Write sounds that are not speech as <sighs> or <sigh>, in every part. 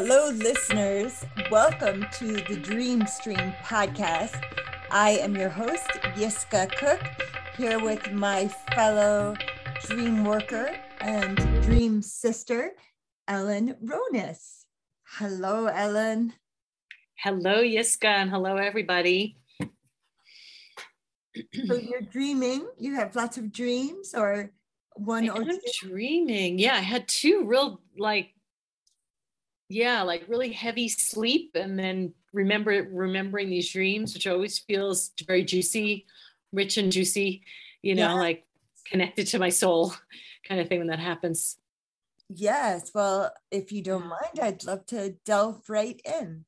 Hello, listeners. Welcome to the Dream Stream podcast. I am your host, Yiskah Koock, here with my fellow dream worker and dream sister, Ellen Ronis. Hello, Ellen. Hello, Yiskah, and hello, everybody. so you're dreaming. You have lots of dreams, or one I or two? dreaming. Yeah, I had two real like, yeah, like really heavy sleep, and then remember remembering these dreams, which always feels very juicy, rich and juicy. You know, Yeah. like connected to my soul, <laughs> kind of thing when that happens. Yes. Well, if you don't mind, I'd love to delve right in.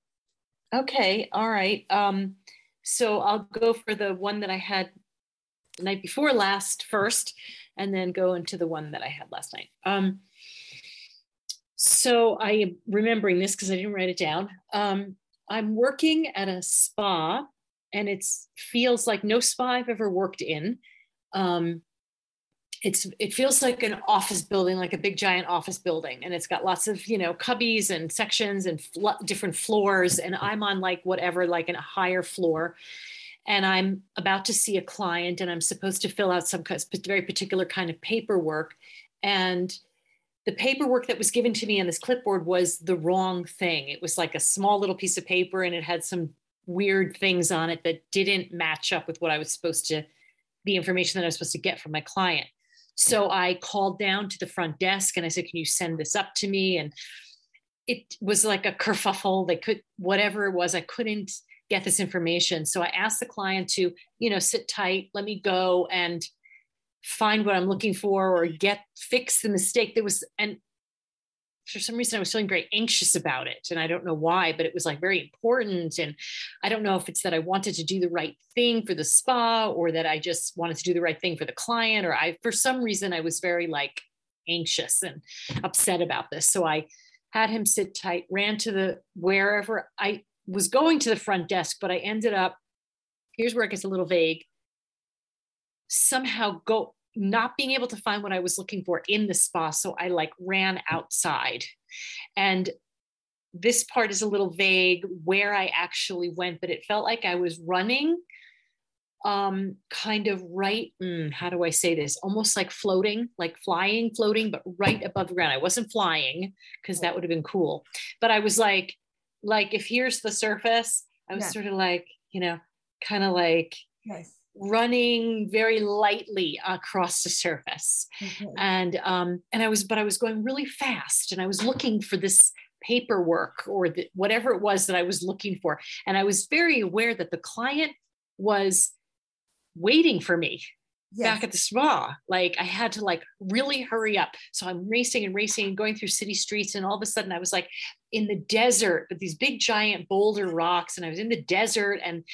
Okay, all right. Um, so I'll go for the one that I had the night before last first, and then go into the one that I had last night. Um, so I am remembering this because I didn't write it down. Um, I'm working at a spa, and it feels like no spa I've ever worked in. Um, it's it feels like an office building, like a big giant office building, and it's got lots of you know cubbies and sections and fl- different floors. And I'm on like whatever, like a higher floor, and I'm about to see a client, and I'm supposed to fill out some very particular kind of paperwork, and the paperwork that was given to me on this clipboard was the wrong thing. It was like a small little piece of paper, and it had some weird things on it that didn't match up with what I was supposed to, the information that I was supposed to get from my client. So I called down to the front desk and I said, Can you send this up to me? And it was like a kerfuffle. They could, whatever it was, I couldn't get this information. So I asked the client to, you know, sit tight, let me go and find what I'm looking for or get fix the mistake. There was, and for some reason, I was feeling very anxious about it. And I don't know why, but it was like very important. And I don't know if it's that I wanted to do the right thing for the spa or that I just wanted to do the right thing for the client, or I, for some reason, I was very like anxious and upset about this. So I had him sit tight, ran to the wherever I was going to the front desk, but I ended up, here's where it gets a little vague, somehow go not being able to find what I was looking for in the spa. So I like ran outside. And this part is a little vague where I actually went, but it felt like I was running um kind of right mm, how do i say this almost like floating like flying floating but right above the ground i wasn't flying because that would have been cool but i was like like if here's the surface i was Yeah. sort of like you know kind of like Yes. Running very lightly across the surface Okay. and um and i was but i was going really fast and i was looking for this paperwork or the, whatever it was that i was looking for and i was very aware that the client was waiting for me Yes. back at the spa like i had to like really hurry up so i'm racing and racing and going through city streets and all of a sudden i was like in the desert with these big giant boulder rocks and i was in the desert and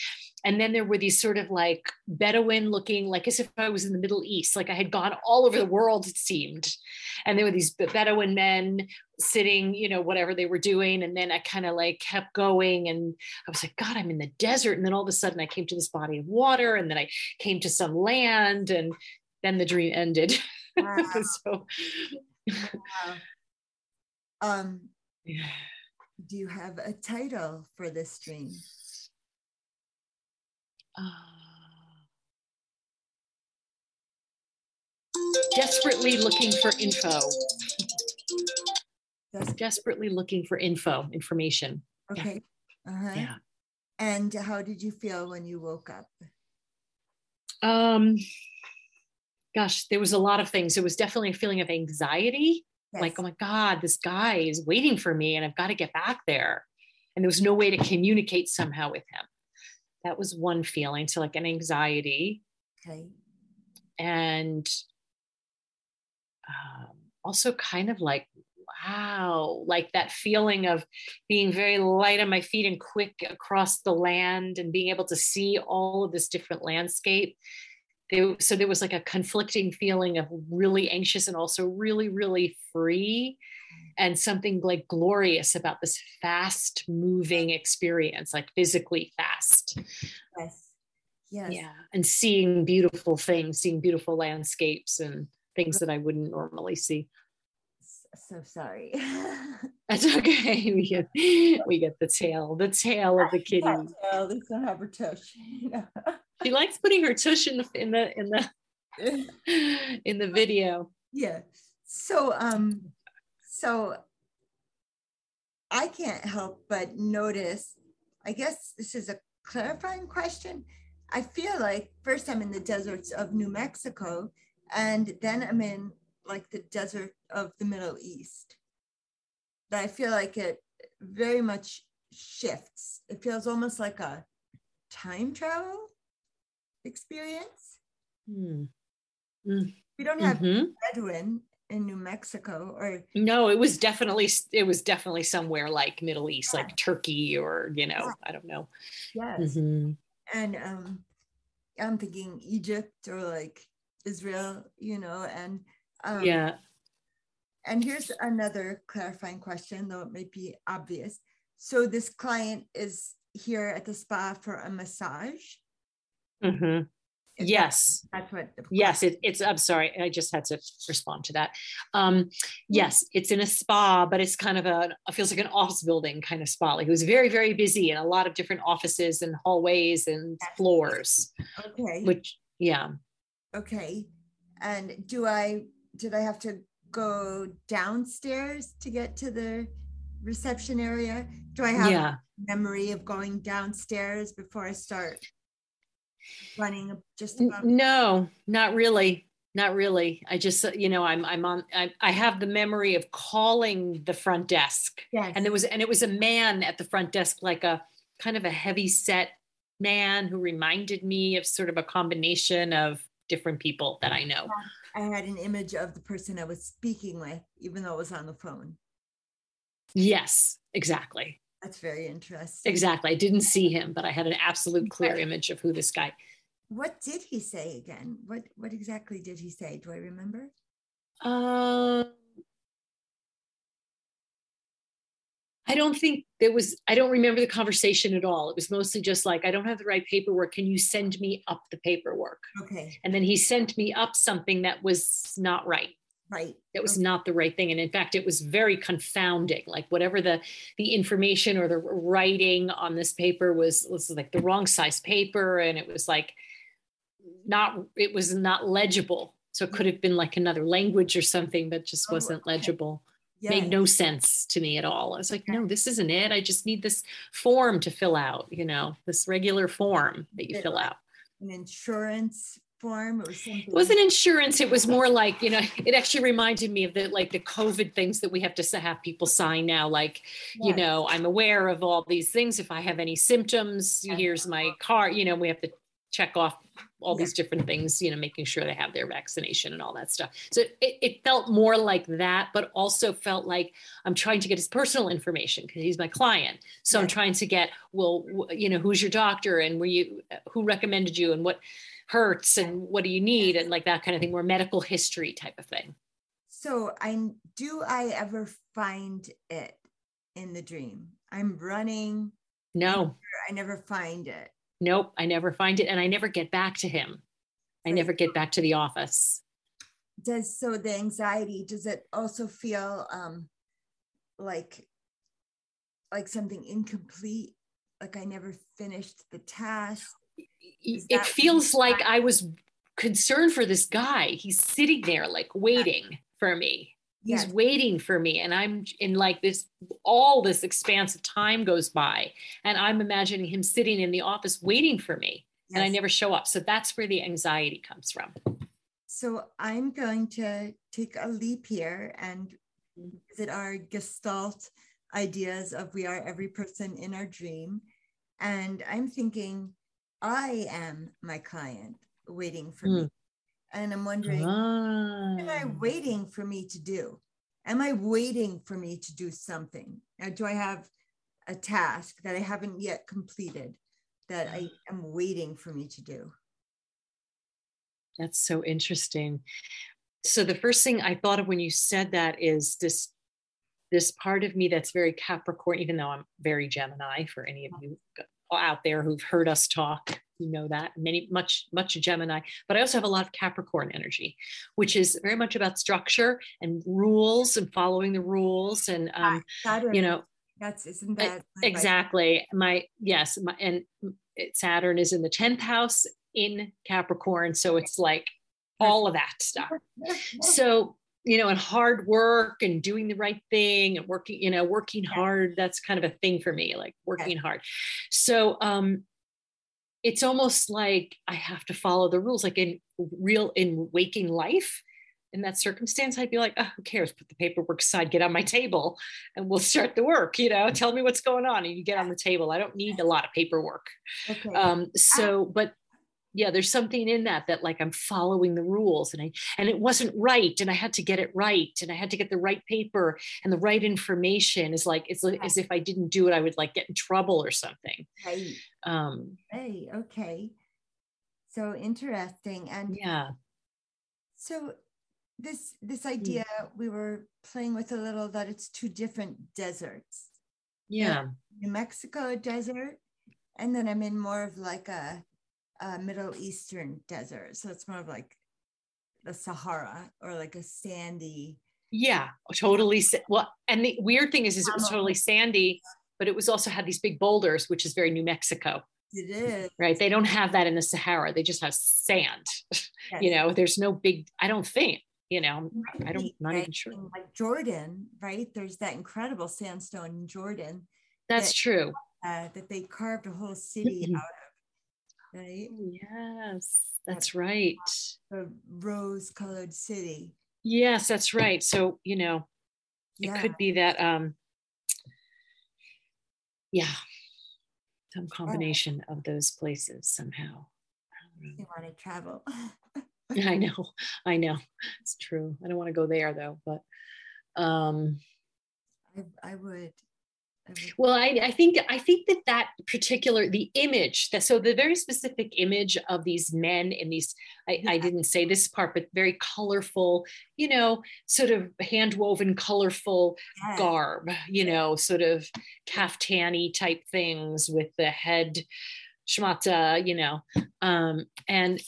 and then there were these sort of like bedouin looking like as if i was in the middle east like i had gone all over the world it seemed and there were these bedouin men sitting you know whatever they were doing and then i kind of like kept going and i was like god i'm in the desert and then all of a sudden i came to this body of water and then i came to some land and then the dream ended <laughs> Wow. so Wow. Um, yeah. <sighs> do you have a title for this dream? Uh, desperately looking for info <laughs> That's desperately looking for info information okay. Uh-huh. yeah And how did you feel when you woke up? um gosh there was a lot of things there was definitely a feeling of anxiety like oh my god this guy is waiting for me and i've got to get back there. And there was no way to communicate somehow with him. That was one feeling so like an anxiety. Okay. and um, also kind of like wow like that feeling of being very light on my feet and quick across the land and being able to see all of this different landscape there, so there was like a conflicting feeling of really anxious and also really really free and something like glorious about this fast moving experience like physically fast Yes. Yes. yeah and seeing beautiful things seeing beautiful landscapes and things that i wouldn't normally see So sorry. <laughs> That's okay. <laughs> We get we get the tail, the tail of the <laughs> kitty. Tail. They don't have her tush. She likes putting her tush in the in the in the <laughs> in the video. Yeah. So um so I can't help but notice, I guess this is a clarifying question. I feel like first I'm in the deserts of New Mexico, and then I'm in like the desert of the Middle East. But I feel like it very much shifts. It feels almost like a time travel experience. Mm. We don't have mm-hmm. Bedouin in New Mexico or no, it was definitely it was definitely somewhere like Middle East, yeah. like Turkey or you know, yeah. I don't know. Yes. Mm-hmm. And um I'm thinking Egypt or like Israel, you know, and um, yeah. And here's another clarifying question, though it may be obvious. So this client is here at the spa for a massage. Mm-hmm. Yes. That's, what. Yes, it, it's. I'm sorry, I just had to respond to that. Um, yes, it's in a spa, but it's kind of a. It feels like an office building kind of spa. Like it was very, very busy and a lot of different offices and hallways and floors. Okay. Which, yeah. Okay, and do I did I have to go downstairs to get to the reception area? Do I have yeah. memory of going downstairs before I start running just about? No, not really. Not really. I just, uh, you know, I'm, I'm on, I, I have the memory of calling the front desk. Yes. And there was, and it was a man at the front desk, like a kind of a heavy set man who reminded me of sort of a combination of different people that I know. I had an image of the person I was speaking with, even though it was on the phone. Yes, exactly. That's very interesting. Exactly. I didn't see him, but I had an absolute clear image of who this guy. What did he say again? What what exactly did he say? Do I remember? Uh, I don't think there was, I don't remember the conversation at all. It was mostly just like, I don't have the right paperwork. Can you send me up the paperwork? Okay. And then he sent me up something that was not right. Right. It was okay. not the right thing. And in fact, it was very confounding. Like whatever the the information or the writing on this paper was was like the wrong size paper. And it was like not, it was not legible. So it could have been like another language or something, that just wasn't oh, okay. legible yeah. made no sense to me at all. I was like, no, this isn't it. I just need this form to fill out, you know, this regular form that you fill out. An insurance form or something? It wasn't insurance. It was more like, you know, it actually reminded me of the like the COVID things that we have to have people sign now. Like, yes. you know, I'm aware of all these things. If I have any symptoms, here's my card, you know, we have to check off all yeah. these different things, you know, making sure they have their vaccination and all that stuff. So it, it felt more like that, but also felt like I'm trying to get his personal information because he's my client. So right. I'm trying to get, well, you know, who's your doctor and were you, uh, who recommended you and what hurts and what do you need and like that kind of thing, more medical history type of thing. So I do I ever find it in the dream? I'm running. No, I never find it nope, I never find it. And I never get back to him. I never get back to the office. Does so the anxiety, does it also feel um like like something incomplete? Like I never finished the task? It feels like I was concerned for this guy. He's sitting there like waiting for me he's yes. waiting for me and i'm in like this all this expanse of time goes by and i'm imagining him sitting in the office waiting for me yes. and i never show up so that's where the anxiety comes from so i'm going to take a leap here and visit our gestalt ideas of we are every person in our dream and i'm thinking i am my client waiting for mm. me and I'm wondering, ah. what am I ah. waiting for me to do? Am I waiting for me to do something? Now, do I have a task that I haven't yet completed that I <sighs> am waiting for me to do? That's so interesting. So the first thing I thought of when you said that is this this part of me that's very Capricorn, even though I'm very Gemini for any of you out there who've heard us talk you know that many much much gemini but i also have a lot of capricorn energy which is very much about structure and rules and following the rules and um Saturn, you know that's isn't that exactly right? my yes my and saturn is in the 10th house in capricorn so it's like all of that stuff <laughs> so you know and hard work and doing the right thing and working you know working hard that's kind of a thing for me like working hard so um it's almost like I have to follow the rules. Like in real in waking life, in that circumstance, I'd be like, oh, who cares? Put the paperwork aside, get on my table, and we'll start the work. You know, tell me what's going on, and you get on the table. I don't need a lot of paperwork. Okay. Um, so, but yeah there's something in that that like i'm following the rules and i and it wasn't right and i had to get it right and i had to get the right paper and the right information is like it's like, as if i didn't do it i would like get in trouble or something. Right. Um hey okay. So interesting and yeah. So this this hmm. idea we were playing with a little that it's two different deserts. Yeah. New mexico desert and then i'm in more of like a uh, Middle Eastern desert. So it's more of like the Sahara or like a sandy. Yeah, totally. Well, and the weird thing is, is it was totally sandy, but it was also had these big boulders, which is very New Mexico. It is. Right. They don't have that in the Sahara. They just have sand. <laughs> Yes. You know, there's no big, I don't think, you know, I don't, not right? even sure. Like Jordan, right? There's that incredible sandstone in Jordan. That's that, true. Uh, that they carved a whole city out right? Yes, that's right. The rose colored city. Yes, that's right. So, you know, it yeah. could be that um yeah, some combination oh. of those places somehow. You want to travel. <laughs> I <laughs> know. I know. It's true. I don't want to go there though, but um I, I would well I, I, think i think that that particular the image that so the very specific image of these men in these I, I didn't say this part but very colorful you know sort of hand woven colorful yes. garb you know sort of kaftani type things with the head shmata you know um and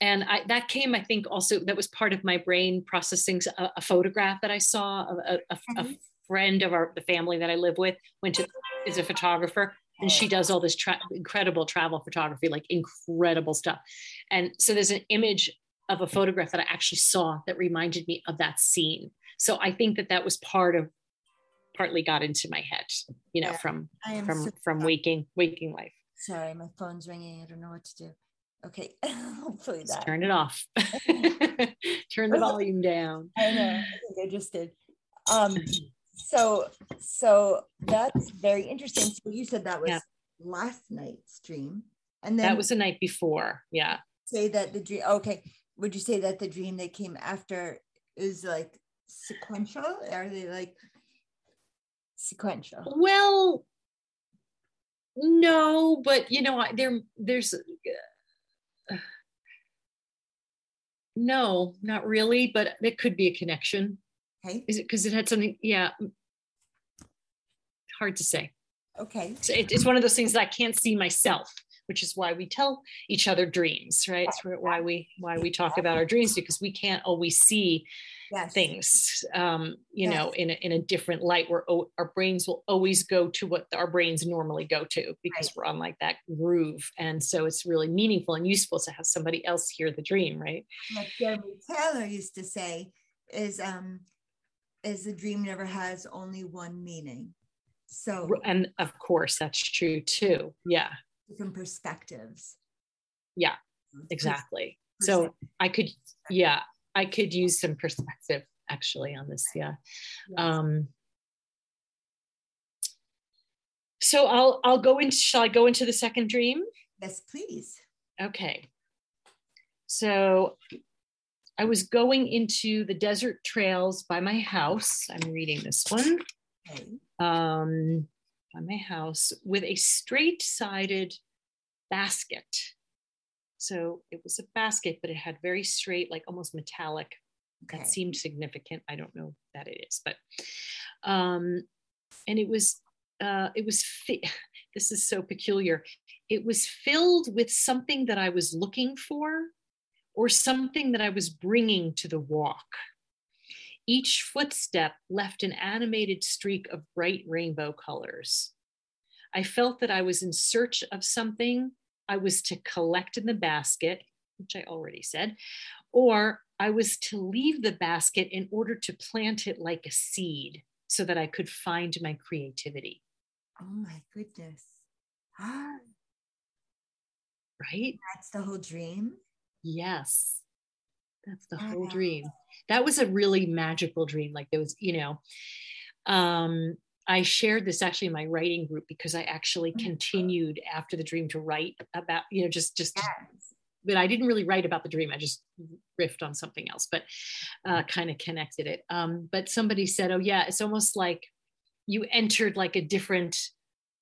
and I, that came i think also that was part of my brain processing a, a photograph that i saw a, a, mm-hmm friend of our the family that I live with went to is a photographer and she does all this tra- incredible travel photography, like incredible stuff. And so there's an image of a photograph that I actually saw that reminded me of that scene. So I think that that was part of partly got into my head, you know, yeah, from from so from waking waking life. Sorry, my phone's ringing. I don't know what to do. Okay, <laughs> hopefully that. turn it off. <laughs> <laughs> turn the volume down. I know. I think I just did. Um, so so that's very interesting. So you said that was yeah. last night's dream. And then that was the night before. Yeah. Say that the dream okay. Would you say that the dream that came after is like sequential? Are they like sequential? Well no but you know there there's uh, no not really but it could be a connection Okay. Is it because it had something? Yeah. Hard to say. Okay. So it, it's one of those things that I can't see myself, which is why we tell each other dreams, right? It's why we why we talk about our dreams because we can't always see yes. things, um, you yes. know, in a, in a different light. Where our brains will always go to what our brains normally go to because right. we're on like that groove, and so it's really meaningful and useful to have somebody else hear the dream, right? Like Jeremy Taylor used to say, is um, is a dream never has only one meaning. So, and of course, that's true too. Yeah. Different perspectives. Yeah, exactly. So I could, yeah, I could use some perspective actually on this. Yeah. Um, so I'll I'll go into shall I go into the second dream? Yes, please. Okay. So I was going into the desert trails by my house. I'm reading this one. Um, by my house with a straight sided basket. So it was a basket, but it had very straight, like almost metallic. Okay. That seemed significant. I don't know that it is, but um, and it was uh, it was fi- <laughs> this is so peculiar. it was filled with something that I was looking for or something that I was bringing to the walk. Each footstep left an animated streak of bright rainbow colors. I felt that I was in search of something I was to collect in the basket, which I already said, or I was to leave the basket in order to plant it like a seed so that I could find my creativity. Oh my goodness. <gasps> right? That's the whole dream. Yes. That's the whole dream. That was a really magical dream. Like there was, you know, um, I shared this actually in my writing group because I actually mm-hmm. continued after the dream to write about, you know, just just yes. but I didn't really write about the dream. I just riffed on something else, but uh, kind of connected it. Um, but somebody said, "Oh yeah, it's almost like you entered like a different,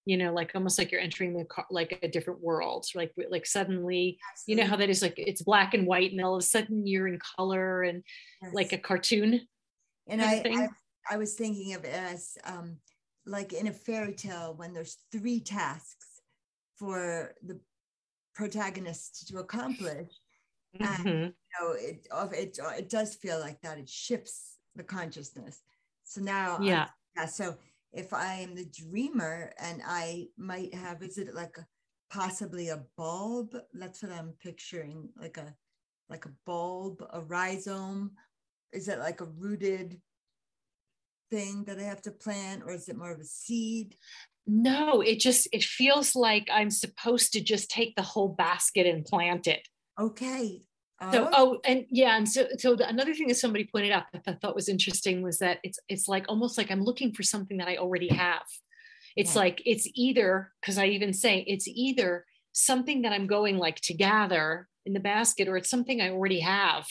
you know, like almost like you're entering the car, like a different world. Like like suddenly, you know how that is like it's black and white, and all of a sudden you're in color and yes. like a cartoon." And I, I, I was thinking of it as um, like in a fairy tale when there's three tasks for the protagonist to accomplish mm-hmm. and you know it, it it does feel like that it shifts the consciousness so now yeah I, yeah so if i am the dreamer and i might have is it like a, possibly a bulb that's what i'm picturing like a like a bulb a rhizome is it like a rooted thing that I have to plant, or is it more of a seed? No, it just it feels like I'm supposed to just take the whole basket and plant it. Okay. So oh. oh and yeah and so so the, another thing that somebody pointed out that I thought was interesting was that it's it's like almost like I'm looking for something that I already have. It's yeah. like it's either because I even say it's either something that I'm going like to gather in the basket or it's something I already have.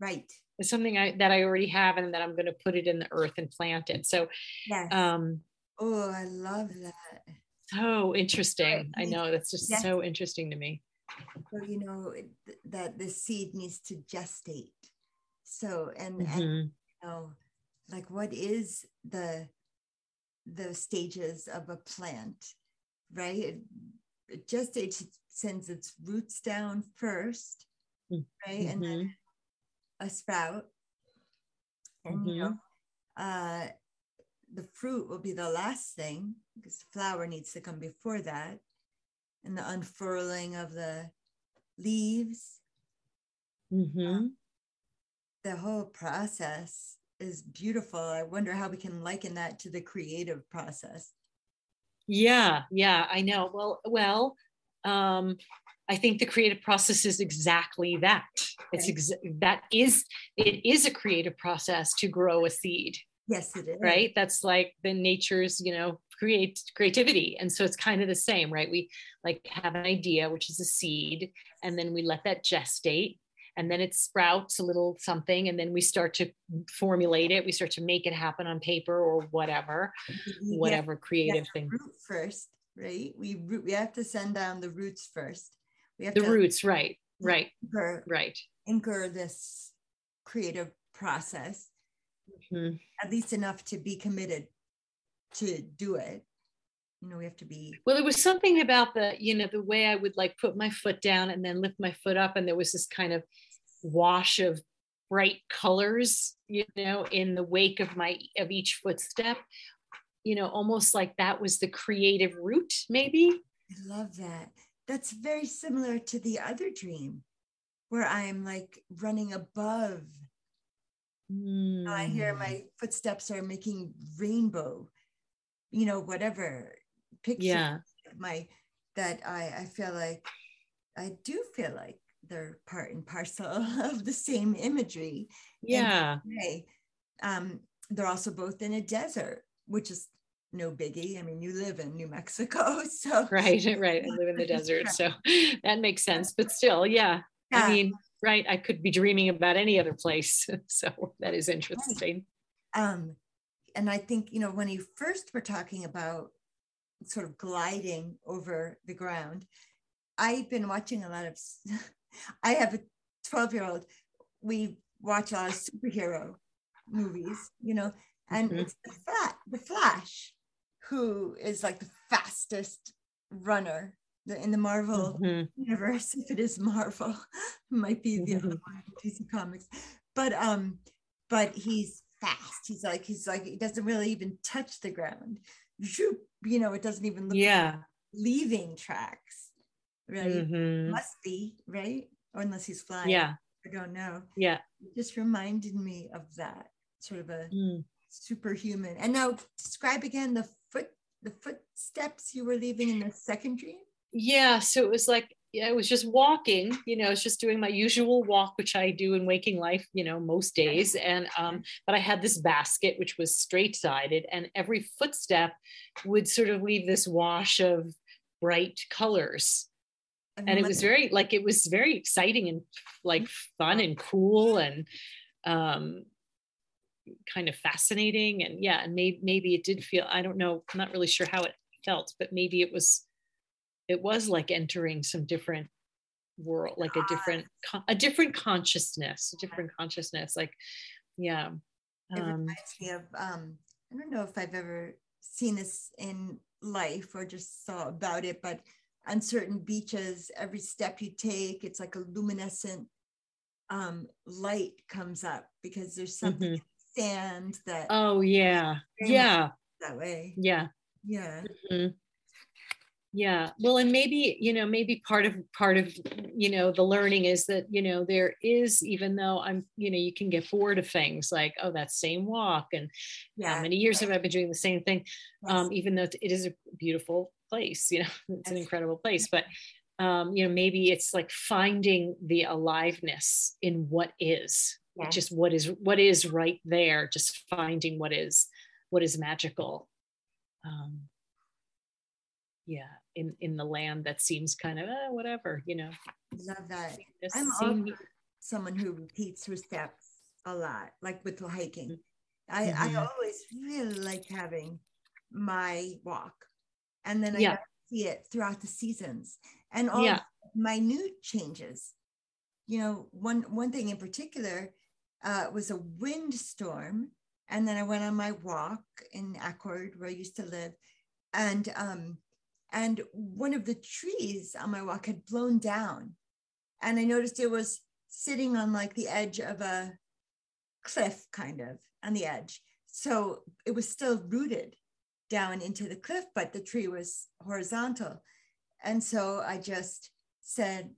Right it's something I, that I already have and that I'm going to put it in the earth and plant it. So, yes. um, oh, I love that. So interesting. I know that's just yes. so interesting to me. So, you know, that the seed needs to gestate. So, and, mm-hmm. and, you know, like what is the, the stages of a plant, right? It, it gestates, sends its roots down first, right? Mm-hmm. And then mm-hmm a sprout and mm-hmm. you know uh, the fruit will be the last thing because the flower needs to come before that and the unfurling of the leaves mm-hmm. um, the whole process is beautiful i wonder how we can liken that to the creative process yeah yeah i know well well um I think the creative process is exactly that. It's ex- that is it is a creative process to grow a seed. Yes, it is. Right. That's like the nature's, you know, create creativity. And so it's kind of the same, right? We like have an idea, which is a seed, and then we let that gestate, and then it sprouts a little something, and then we start to formulate it. We start to make it happen on paper or whatever, whatever yeah, creative thing. first, right? We we have to send down the roots first we have the roots right right anchor, right anchor this creative process mm-hmm. at least enough to be committed to do it you know we have to be well there was something about the you know the way i would like put my foot down and then lift my foot up and there was this kind of wash of bright colors you know in the wake of my of each footstep you know almost like that was the creative root maybe i love that that's very similar to the other dream where I'm like running above. Mm. I hear my hmm. footsteps are making rainbow, you know, whatever picture yeah. my that I, I feel like I do feel like they're part and parcel <laughs> of the same imagery. Yeah. Um, they're also both in a desert, which is no biggie. I mean, you live in New Mexico, <laughs> so right, right. I live in the desert, so <laughs> that makes sense. But still, yeah. yeah. I mean, right. I could be dreaming about any other place, so that is interesting. Right. Um, and I think you know when you first were talking about sort of gliding over the ground, I've been watching a lot of. <laughs> I have a twelve-year-old. We watch a lot of superhero movies, you know, and mm-hmm. it's the, flat, the Flash who is like the fastest runner in the Marvel Mhm. universe, <laughs> if it is Marvel, <laughs> might be the other Mhm. one, DC Comics. But um, but he's fast. He's like he's like he doesn't really even touch the ground. Zoop, You know, it doesn't even look like Yeah. leaving tracks, right? Mhm. Must be right, or unless he's flying. Yeah. I don't know. Yeah. It just reminded me of that sort of a Mm. superhuman. And now describe again the foot the footsteps you were leaving in the second dream. Yeah. So it was like, yeah, I was just walking, you know, I was just doing my usual walk, which I do in waking life, you know, most days. And, um, but I had this basket, which was straight sided, and every footstep would sort of leave this wash of bright colors. and it was very like it was very exciting and like fun and cool and um kind of fascinating and yeah and maybe maybe it did feel i don't know i'm not really sure how it felt but maybe it was it was like entering some different world like a different a different consciousness a different consciousness like yeah It um reminds me of um, I don't know if I've ever seen this in life or just saw about it, but on certain beaches, every step you take, it's like a luminescent um, light comes up because there's something in the sand that oh yeah yeah that way. yeah Yeah. Mhm. Yeah. Well, and maybe, you know, maybe part of part of, you know, the learning is that, you know, there is, even though I'm, you know, you can get bored of things like, oh, that same walk. And Yeah. how many years have I been doing the same thing? Yes. Um, even though it is a beautiful place, you know, <laughs> it's an incredible place. But um, you know, maybe it's like finding the aliveness in what is, Yes. just what is what is right there, just finding what is what is magical. Um, yeah, in in the land that seems kind of eh, whatever, you know. Love that. Just I'm seeing- also someone who repeats her steps a lot, like with the hiking. I, I Mhm. always really like having my walk. And then I Yeah. see it throughout the seasons and all Yeah. minute changes. You know, one one thing in particular uh, was a windstorm. And then I went on my walk in Accord, where I used to live. And um, and one of the trees on my walk had blown down and I noticed it was sitting on like the edge of a cliff, kind of on the edge. So it was still rooted down into the cliff, but the tree was horizontal. And so I just said,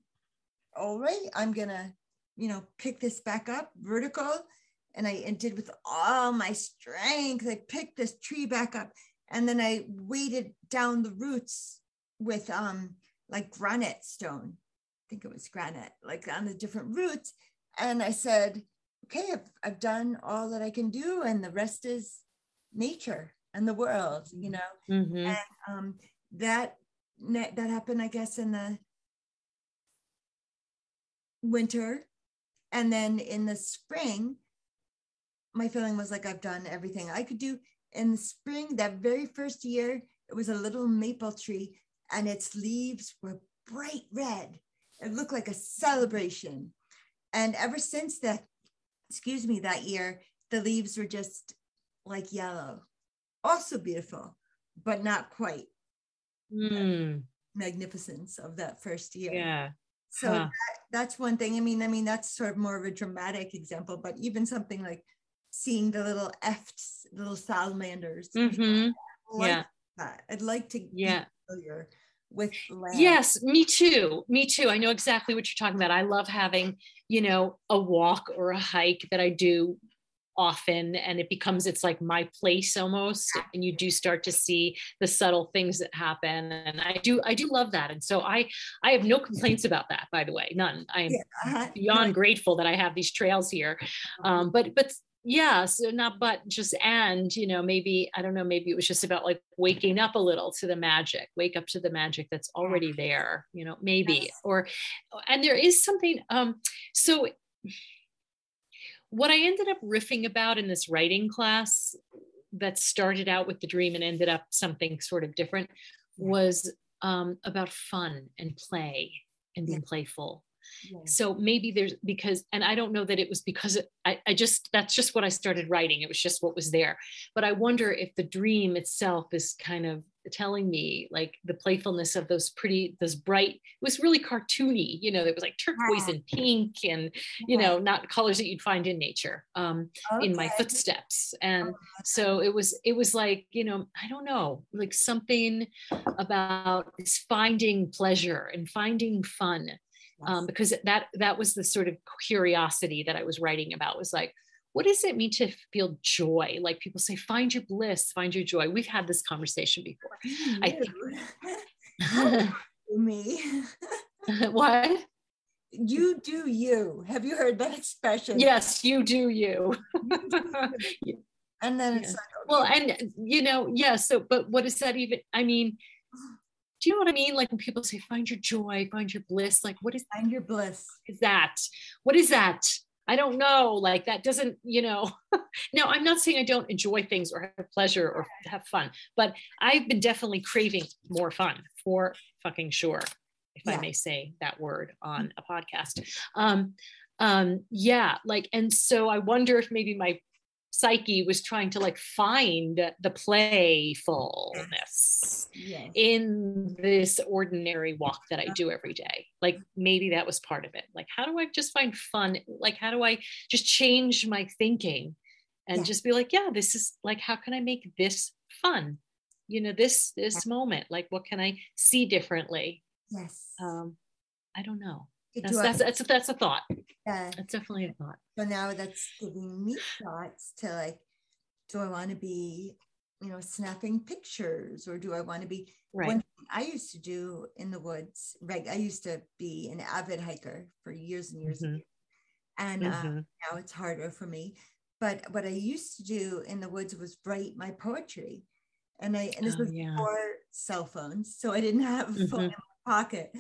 All right, I'm gonna, you know, pick this back up vertical. And I and did with all my strength. I picked this tree back up and then I weighted down the roots with um like granite stone. I think it was granite, like on the different roots. And I said, okay, I've, I've done all that I can do, and the rest is nature and the world, you know. Mhm. And um, that that happened, I guess, in the winter, and then in the spring, my feeling was like I've done everything I could do. In the spring, that very first year, it was a little maple tree, and its leaves were bright red. It looked like a celebration. And ever since that, excuse me, that year, the leaves were just like yellow. Also beautiful, but not quite Mm, magnificence of that first year. yeah. So Huh. that, that's one thing. I mean, I mean, that's sort of more of a dramatic example, but even something like seeing the little efts, little salamanders. Mhm. I like Yeah. that. I'd like to Yeah. familiar with land. Yes, me too. Me too. I know exactly what you're talking about. I love having, you know, a walk or a hike that I do often and it becomes it's like my place almost and you do start to see the subtle things that happen and I do I do love that and so I I have no complaints about that by the way none I am Yeah, uh-huh. beyond grateful that I have these trails here um but but yeah so not but just and you know maybe i don't know maybe it was just about like waking up a little to the magic wake up to the magic that's already there you know maybe Yes. or and there is something um so what i ended up riffing about in this writing class that started out with the dream and ended up something sort of different was um, about fun and play and being playful Yeah. so maybe there's because and i don't know that it was because it, I, I just that's just what i started writing. It was just what was there. But i wonder if the dream itself is kind of telling me like the playfulness of those pretty those bright it was really cartoony you know it was like turquoise and pink and you know not colors that you'd find in nature um okay. in my footsteps. And so it was it was like you know i don't know like something about finding pleasure and finding fun um, because that that was the sort of curiosity that I was writing about was like what does it mean to feel joy? Like people say, find your bliss, find your joy. We've had this conversation before. I think <laughs> <laughs> me. <laughs> what? You do you. Have you heard that expression? Yes, you do you. and then it's yeah. like, okay. well, and you know, yeah. So, but what does that even? I mean, <sighs> do you know what I mean? Like when people say, find your joy, find your bliss, like what is find your bliss? Is that? What is that? I don't know. Like that doesn't, you know. <laughs> no, I'm not saying I don't enjoy things or have pleasure or have fun, but I've been definitely craving more fun for fucking sure, if yeah. I may say that word on a podcast. Um, um, yeah, like, and so I wonder if maybe my psyche was trying to like find the playfulness yes. in this ordinary walk that I do every day. Like maybe that was part of it. Like, how do I just find fun? Like, how do I just change my thinking and yeah. just be like, yeah, this is like, how can I make this fun? You know, this this yeah. moment. Like, what can I see differently? Yes. Um, I don't know. That's, that's, that's, that's a thought. Yeah. That's definitely a thought. So now that's giving me thoughts to like, do I want to be, you know, snapping pictures or do I want to be right. one thing I used to do in the woods, right? I used to be an avid hiker for years and years. Mm-hmm. And uh, mm-hmm. now it's harder for me. But what I used to do in the woods was write my poetry. And I and this oh, was yeah. before cell phones. So I didn't have a phone mm-hmm. in my pocket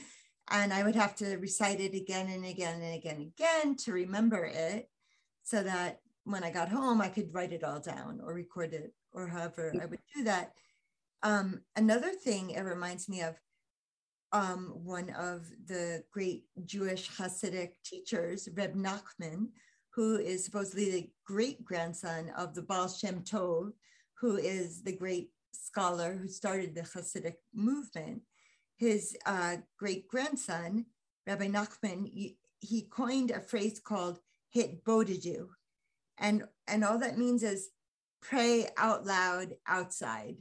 and I would have to recite it again and again and again and again to remember it so that when I got home, I could write it all down or record it or however I would do that. Um, another thing it reminds me of um, one of the great Jewish Hasidic teachers, Reb Nachman, who is supposedly the great grandson of the Baal Shem Tov, who is the great scholar who started the Hasidic movement his uh, great grandson, Rabbi Nachman, he, coined a phrase called "hitbodedut," and and all that means is pray out loud outside.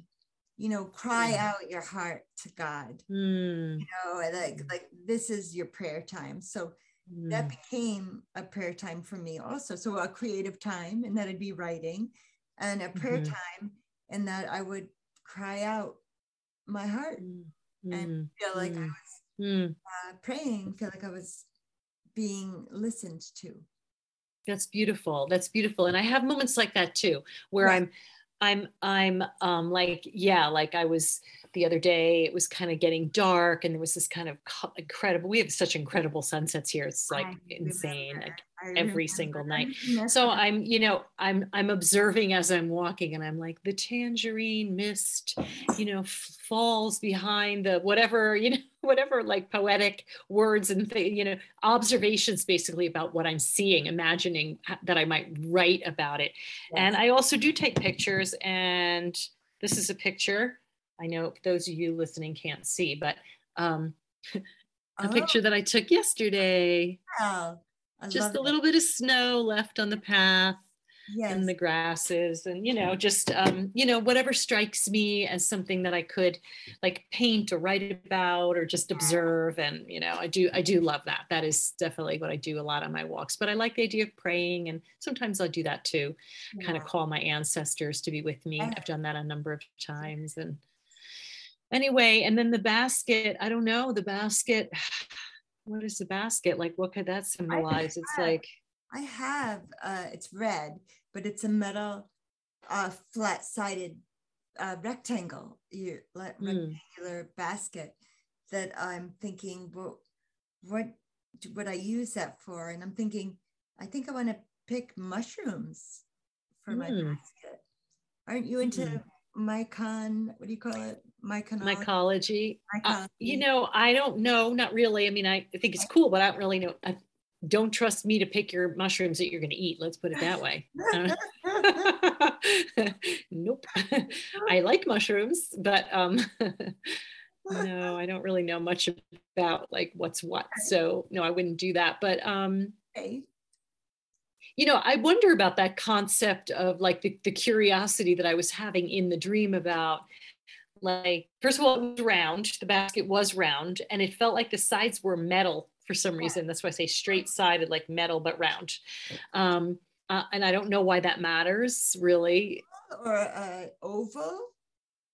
You know, cry mm. out your heart to God. Mm. You know, like like this is your prayer time. So mm. that became a prayer time for me also. So a creative time, and that I'd be writing, and a prayer mm-hmm. time, and that I would cry out my heart. Mm and mm, feel like mm, I was mm. uh, praying, feel like I was being listened to. That's beautiful. That's beautiful. And I have moments like that too, where I'm I'm I'm um like yeah like I was the other day it was kind of getting dark and there was this kind of incredible we have such incredible sunsets here it's like I insane like every single night. so I'm you know I'm I'm observing as I'm walking and I'm like the tangerine mist you know falls behind the whatever you know whatever like poetic words and you know observations basically about what i'm seeing imagining that i might write about it yes. and i also do take pictures and this is a picture i know those of you listening can't see but um <laughs> a oh. picture that i took yesterday wow. just a little bit of snow left on the path yes. and the grasses and you know just um, you know whatever strikes me as something that i could like paint or write about or just observe and you know i do i do love that. That is definitely what i do a lot on my walks but i like the idea of praying and sometimes i'll do that too yeah. kind of call my ancestors to be with me. I've done that a number of times and anyway and then the basket i don't know the basket <sighs> what is the basket? Like what could that symbolize? It's like I have, uh, it's red, but it's a metal uh, flat sided uh, rectangle, you, mm. rectangular basket that I'm thinking, well, what would I use that for? And I'm thinking, I think I want to pick mushrooms for mm. my basket. Aren't you into mm. mycon? What do you call it? Myconology. Mycology. Uh, you know, I don't know, not really. I mean, I think it's cool, but I don't really know. I, don't trust me to pick your mushrooms that you're going to eat. Let's put it that way. <laughs> <laughs> nope. <laughs> I like mushrooms, but um, no, I don't really know much about like what's what. So no, I wouldn't do that. But um, you know, I wonder about that concept of like the, the curiosity that I was having in the dream about like first of all it was round the basket was round and it felt like the sides were metal for some reason. That's why I say straight sided, like metal, but round. Um, uh, and I don't know why that matters really. Or uh, oval?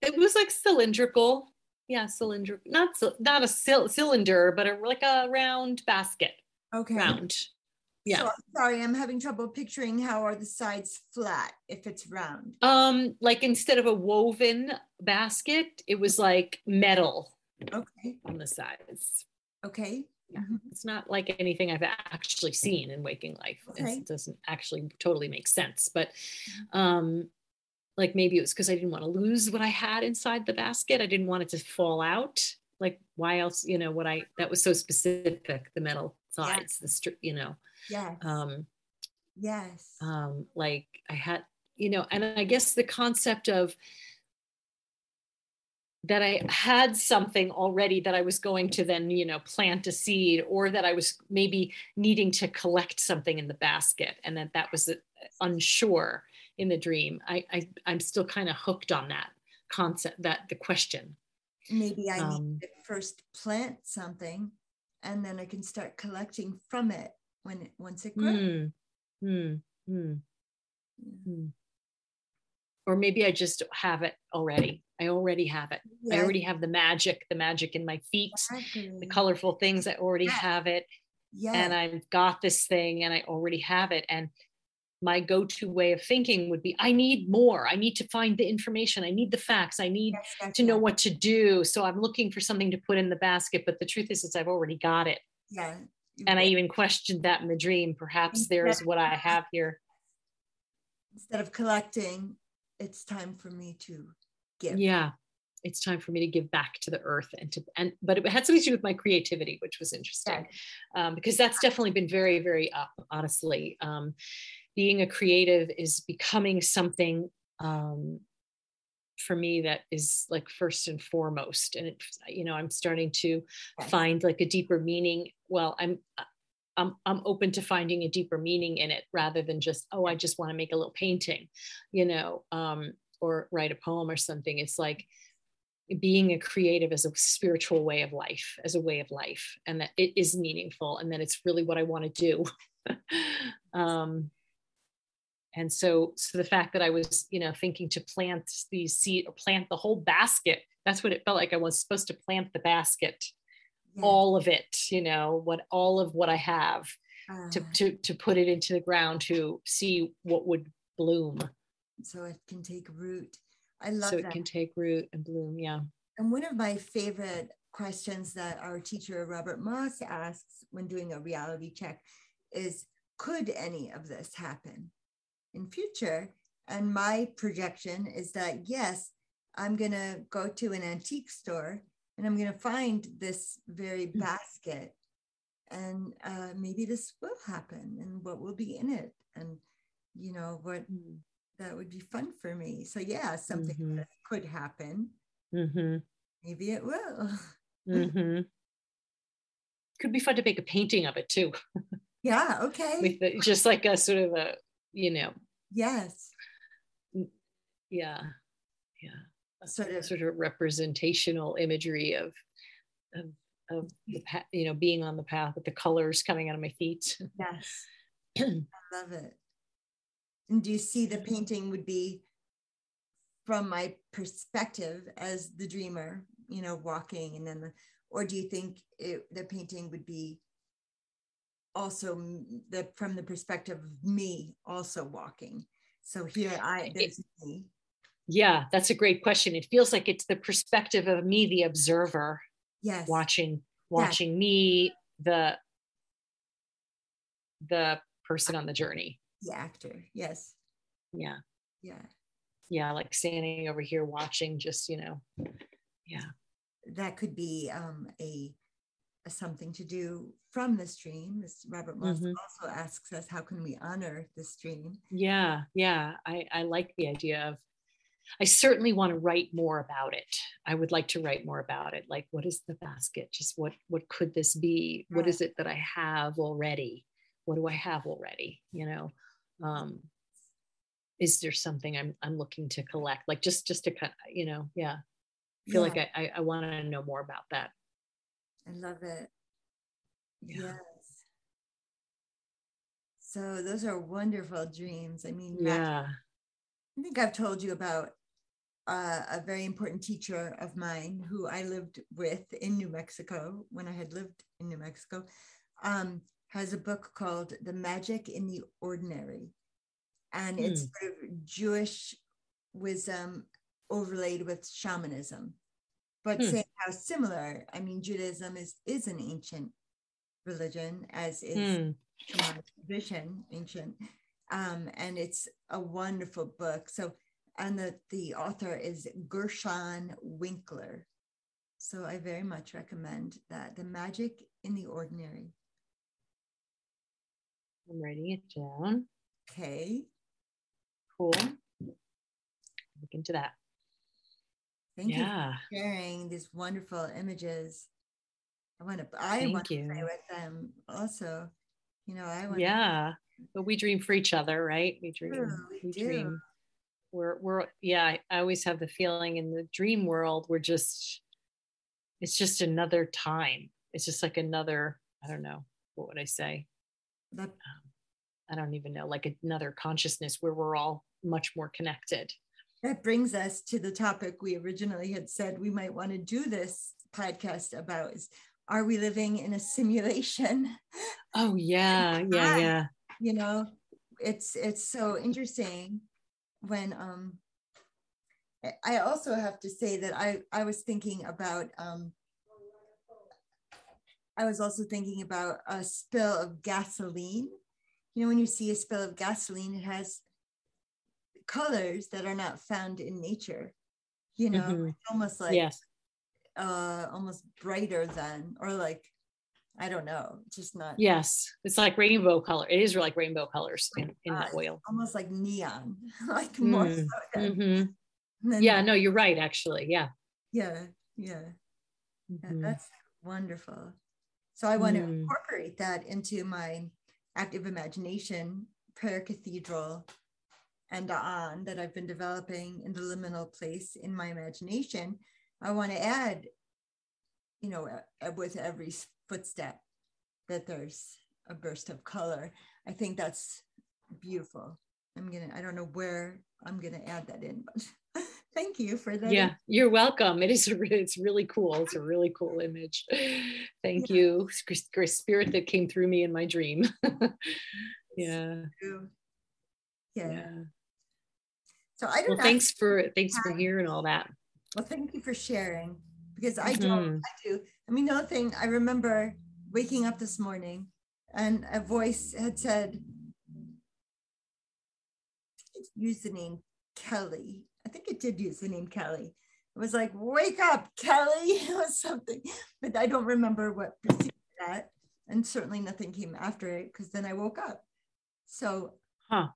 It was like cylindrical. Yeah, cylindrical. Not not a cylinder, but a, like a round basket. Okay. Round. Yeah. So, sorry, I'm having trouble picturing how are the sides flat if it's round. Um, like instead of a woven basket, it was like metal. Okay. On the sides. Okay yeah. It's not like anything I've actually seen in waking life. Okay. It doesn't actually totally make sense. But mm-hmm. um, like maybe it was because I didn't want to lose what I had inside the basket. I didn't want it to fall out. Like why else, you know, what I that was so specific, the metal sides, yes. the you know. Yes. Um yes. Um, like I had, you know, and I guess the concept of that I had something already that I was going to then, you know, plant a seed, or that I was maybe needing to collect something in the basket, and that that was uh, unsure in the dream. I, I I'm still kind of hooked on that concept, that the question. Maybe I um, need to first plant something, and then I can start collecting from it when it once it grows. Mm, mm, mm, or maybe I just have it already. I already have it. Yes. I already have the magic, the magic in my feet, exactly. the colorful things. I already yes. have it. Yes. And I've got this thing and I already have it. And my go to way of thinking would be I need more. I need to find the information. I need the facts. I need yes, to know what to do. So I'm looking for something to put in the basket. But the truth is, is I've already got it. Yeah. And I even questioned that in the dream. Perhaps there is what I have here. Instead of collecting, it's time for me to give. Yeah. It's time for me to give back to the earth and to and but it had something to do with my creativity, which was interesting. Um, because that's definitely been very, very up, honestly. Um, being a creative is becoming something um, for me that is like first and foremost and it, you know i'm starting to find like a deeper meaning well i'm I'm, I'm open to finding a deeper meaning in it rather than just oh i just want to make a little painting you know um, or write a poem or something it's like being a creative as a spiritual way of life as a way of life and that it is meaningful and that it's really what i want to do. <laughs> Um, and so so the fact that i was you know thinking to plant these seed or plant the whole basket that's what it felt like i was supposed to plant the basket. Yeah. all of it you know what all of what i have uh, to, to to put it into the ground to see what would bloom so it can take root i love that. so it can take root and bloom yeah and one of my favorite questions that our teacher robert moss asks when doing a reality check is could any of this happen in future and my projection is that yes i'm going to go to an antique store and I'm going to find this very hmm. basket and uh, maybe this will happen and what will be in it and you know what mm. That would be fun for me. So yeah something mm-hmm. that could happen. Mm-hmm. maybe it will. Mm-hmm. could be fun to make a painting of it too. Yeah okay. With the, just like a sort of a you know. Yes. Yeah yeah. A sort of. sort of representational imagery of of, of the you know being on the path with the colors coming out of my feet. Yes. <clears throat> I love it and do you see the painting would be from my perspective as the dreamer you know walking and then the, or do you think it, the painting would be also the from the perspective of me also walking so here i there's it, me yeah, that's a great question. It feels like it's the perspective of me, the observer, yes, watching watching yes. me, the the person on the journey. The actor, yes. Yeah. Yeah. Yeah, like standing over here watching, just you know, yeah. That could be um, a something to do from the stream. This Robert Moss Mhm. also asks us, how can we honor the stream? Yeah, yeah. I, I like the idea of I certainly want to write more about it. I would like to write more about it. Like what is the basket? Just what what could this be? What is it that I have already? What do I have already? You know? Um is there something I'm I'm looking to collect? Like just just to cut, you know, yeah. I feel like I, I, I want to know more about that. I love it. Yeah. Yes. So those are wonderful dreams. I mean, Yeah. I think I've told you about uh, a very important teacher of mine who I lived with in New Mexico when I had lived in New Mexico. Um, has a book called The Magic in the Ordinary. And it's sort of Jewish wisdom overlaid with shamanism, but Hmm. saying how similar. I mean, Judaism is, is an ancient religion, as is Hmm. shamanic tradition, ancient. Um, and it's a wonderful book. So, and the, the author is Gershon Winkler. So I very much recommend that. The Magic in the Ordinary. I'm writing it down. Okay. Cool. Look into that. Thank you yeah. for sharing these wonderful images. I want to, I Thank want to play with them also. You know, I want Yeah. But we dream for each other, right? We dream. We we dream. We're we're yeah, I always have the feeling in the dream world, we're just it's just another time. It's just like another, I don't know, what would I say? That I don't even know, like another consciousness where we're all much more connected. that brings us to the topic we originally had said we might want to do this podcast about is are we living in a simulation <laughs> Oh yeah, yeah, yeah. you know it's it's so interesting when um I- i also have to say that i i was thinking about um i was also thinking about a spill of gasoline you know when you see a spill of gasoline it has colors that are not found in nature you know Mhm. almost like yes. uh almost brighter than or like i don't know just not Yes. It's like rainbow color. It is like rainbow colors in, in that Uh, oil. almost like neon <laughs> like more Mm, so than, Mhm. than- Yeah, no, you're right, actually. Yeah. yeah yeah Yeah, Mhm. that's wonderful. So I want to Mm. incorporate that into my active imagination prayer cathedral and on that I've been developing in the liminal place in my imagination. I want to add, you know, with every footstep that there's a burst of color. I think that's beautiful. I'm gonna, I don't know where I'm gonna add that in, but <laughs> thank you for that. Yeah, you're welcome. It is a it's really cool. It's a really cool image. Thank you, <laughs> Chris- Chris, spirit that came through me in my dream. <laughs> yeah. Yeah. yeah. So I don't Well, know. thanks for thanks for hearing all that. Well, thank you for sharing because I don't, Mhm. I do. I mean, the other thing I remember waking up this morning and a voice had said, it used the name Kelly. I think it did use the name Kelly. It was like, wake up, Kelly, <laughs> or something. But I don't remember what preceded that. And certainly nothing came after it because then I woke up. So Huh,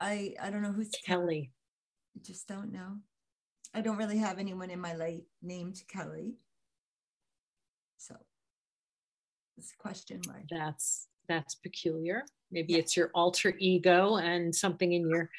I, I don't know who's Kelly. I just don't know. I don't really have anyone in my life named Kelly. So it's a question mark. That's that's peculiar. Maybe Yeah. it's your alter ego and something in your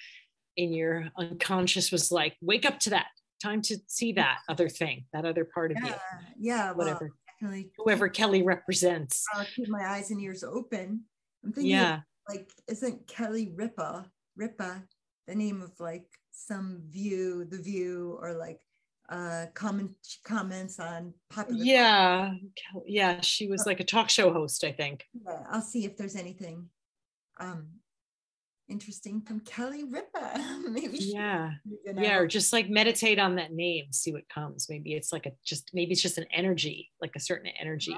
in your unconscious was like, wake up to that. Time to see that other thing, that other part of Yeah, you, yeah, whatever, definitely. whoever Kelly represents. I'll keep my eyes and ears open. I'm thinking, Yeah. like, isn't Kelly Ripa, Ripa, the name of like some view, the view, or like uh comment comments on popular Yeah. Yeah. She was like a talk show host, I think. Yeah, I'll see if there's anything um interesting from Kelly Ripa. <laughs> Maybe she Yeah. you Yeah. Or just like meditate on that name, see what comes. Maybe it's like a just maybe it's just an energy, like a certain energy,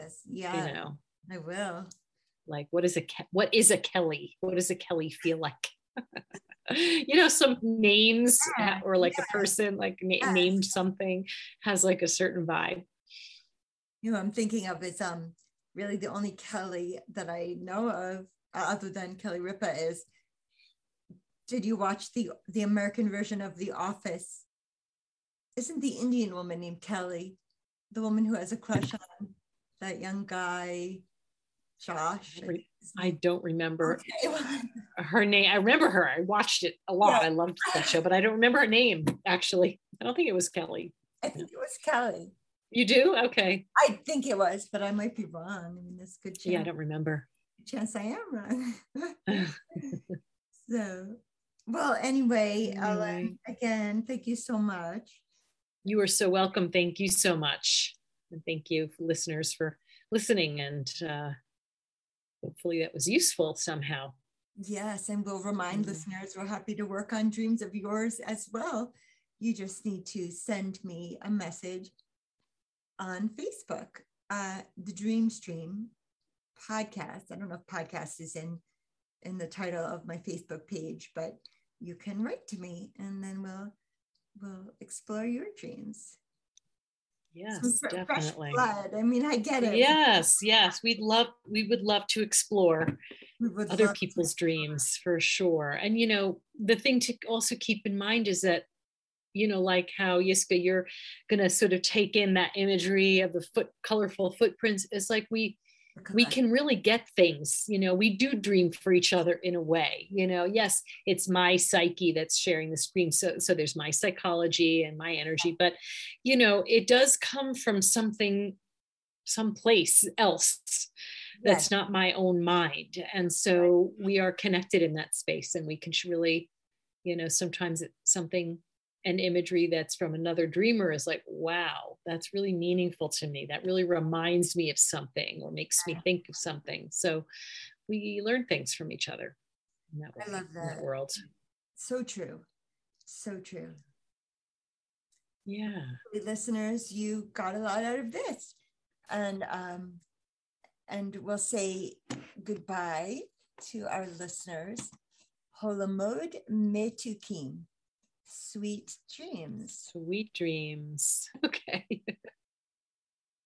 Yes, yeah, you know. I will. like what is a what is a kelly what does a kelly feel like <laughs> you know some names Yeah, or like yeah. a person like na- Yes. named something has like a certain vibe You know, I'm thinking of is um really the only Kelly that I know of Uh, other than Kelly Ripa is did you watch the the American version of The Office? Isn't the Indian woman named Kelly the woman who has a crush on that young guy, Josh? I don't remember okay. her name. I remember her. I watched it a lot. Yeah. I loved that show, but I don't remember her name actually. I don't think it was Kelly. I think it was Kelly. You do? Okay. I think it was, but I might be wrong. I mean, there's good chance. Yeah, I don't remember. Chance I am wrong. <laughs> so, well, anyway, Ellen, again, thank you so much. You are so welcome. Thank you so much. And thank you, listeners, for listening. And uh, hopefully that was useful somehow. Yes, and we'll remind mm-hmm. listeners we're happy to work on dreams of yours as well. You just need to send me a message on Facebook, uh, the Dream Stream podcast. I don't know if podcast is in in the title of my Facebook page, but you can write to me and then we'll we'll explore your dreams. Yes, fr- definitely. I mean, I get it. Yes, yes. We'd love we would love to explore other people's to. dreams for sure. And you know, the thing to also keep in mind is that you know, like how Yiskah, you're gonna sort of take in that imagery of the foot colorful footprints. It's like we we can really get things you know we do dream for each other in a way you know yes it's my psyche that's sharing the screen so so there's my psychology and my energy but you know it does come from something someplace else that's yes. not my own mind and so we are connected in that space and we can really you know sometimes it's something an imagery that's from another dreamer is like, wow, that's really meaningful to me. That really reminds me of something or makes me think of something. So we learn things from each other. In that, I love that. that world. So true. So true. Yeah. Listeners, you got a lot out of this. And um, and we'll say goodbye to our listeners. Chalomot Metukim. Sweet dreams. Sweet dreams. <laughs> Okay.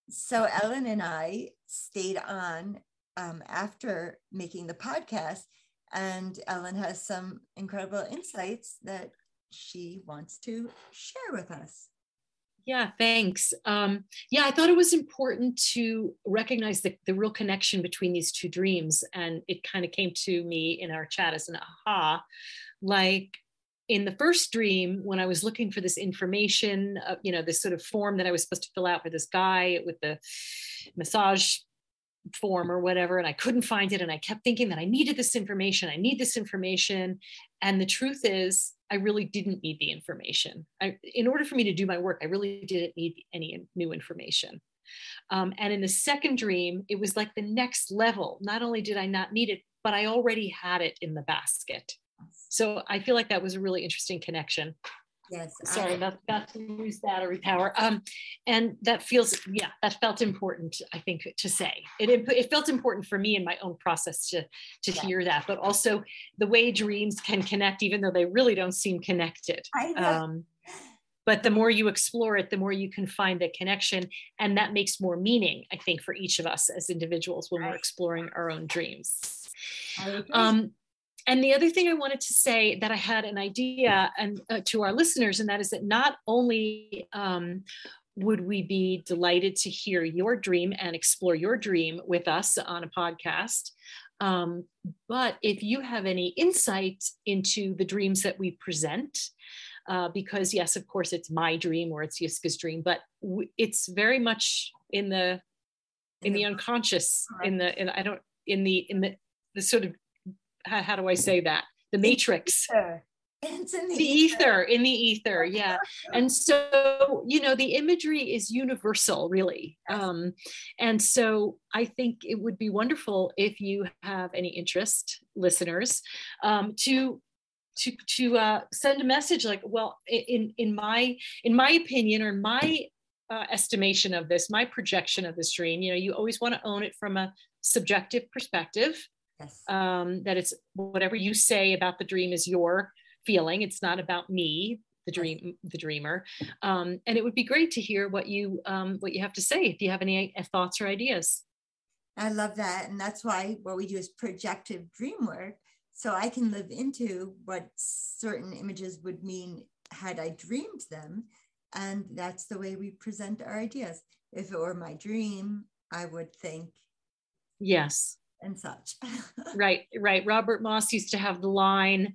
so Ellen and I stayed on um, after making the podcast, and Ellen has some incredible insights that she wants to share with us. Yeah, thanks. Um, yeah, I thought it was important to recognize the, the real connection between these two dreams. And it kind of came to me in our chat as an aha. Like, in the first dream, when I was looking for this information, uh, you know, this sort of form that I was supposed to fill out for this guy with the massage form or whatever, and I couldn't find it. And I kept thinking that I needed this information. I need this information. And the truth is, I really didn't need the information. I, in order for me to do my work, I really didn't need any new information. Um, and in the second dream, it was like the next level. Not only did I not need it, but I already had it in the basket. So I feel like that was a really interesting connection. Yes. Sorry, I, about, about to lose battery power. Um, and that feels, yeah, that felt important, I think, to say. It, it felt important for me in my own process to, to yeah. hear that, but also the way dreams can connect, even though they really don't seem connected. I Um, but the more you explore it, the more you can find the connection. And that makes more meaning, I think, for each of us as individuals when we're exploring our own dreams. Um, and the other thing I wanted to say that I had an idea and uh, to our listeners, and that is that not only um, would we be delighted to hear your dream and explore your dream with us on a podcast, um, but if you have any insight into the dreams that we present, uh, because yes, of course, it's my dream or it's Yiskah's dream, but w- it's very much in the in the unconscious, in the in I don't in the in the the sort of how, how do I say that? The matrix. It's in the, the ether. ether. in the ether yeah and so you know the imagery is universal really um, and so i think it would be wonderful if you have any interest listeners um, to to to uh, send a message like well in in my in my opinion or my uh, estimation of this my projection of this dream you know you always want to own it from a subjective perspective Yes. Um, that it's whatever you say about the dream is your feeling. It's not about me. the dream the dreamer um, and it would be great to hear what you um, what you have to say if you have any uh, thoughts or ideas i love that and that's why what we do is projective dream work so i can live into what certain images would mean had i dreamed them and that's the way we present our ideas if it were my dream i would think yes and such. <laughs> Right right. Robert moss used to have the line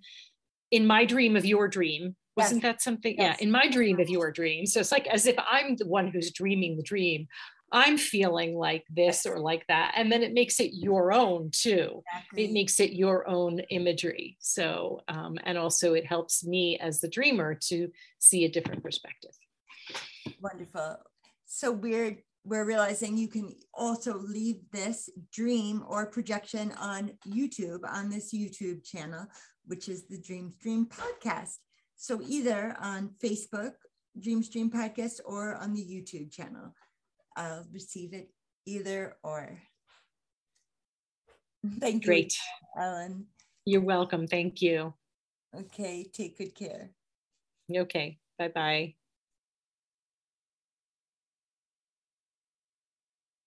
in my dream of your dream. Wasn't yes. that something? Yes. yeah in my dream of your dream. So it's like as if i'm the one who's dreaming the dream. I'm feeling like this or like that. And then it makes it your own too. Exactly. it makes it your own imagery. So um, and also it helps me as the dreamer to see a different perspective. Wonderful. So we're we're realizing you can also leave this dream or projection on youtube on this youtube channel which is the Dreamstream podcast. So either on Facebook, Dreamstream podcast, or on the YouTube channel. I'll receive it either or. <laughs> Thank you. Great. you, Ellen. You're welcome. Thank you. Okay, take good care. Okay, bye bye.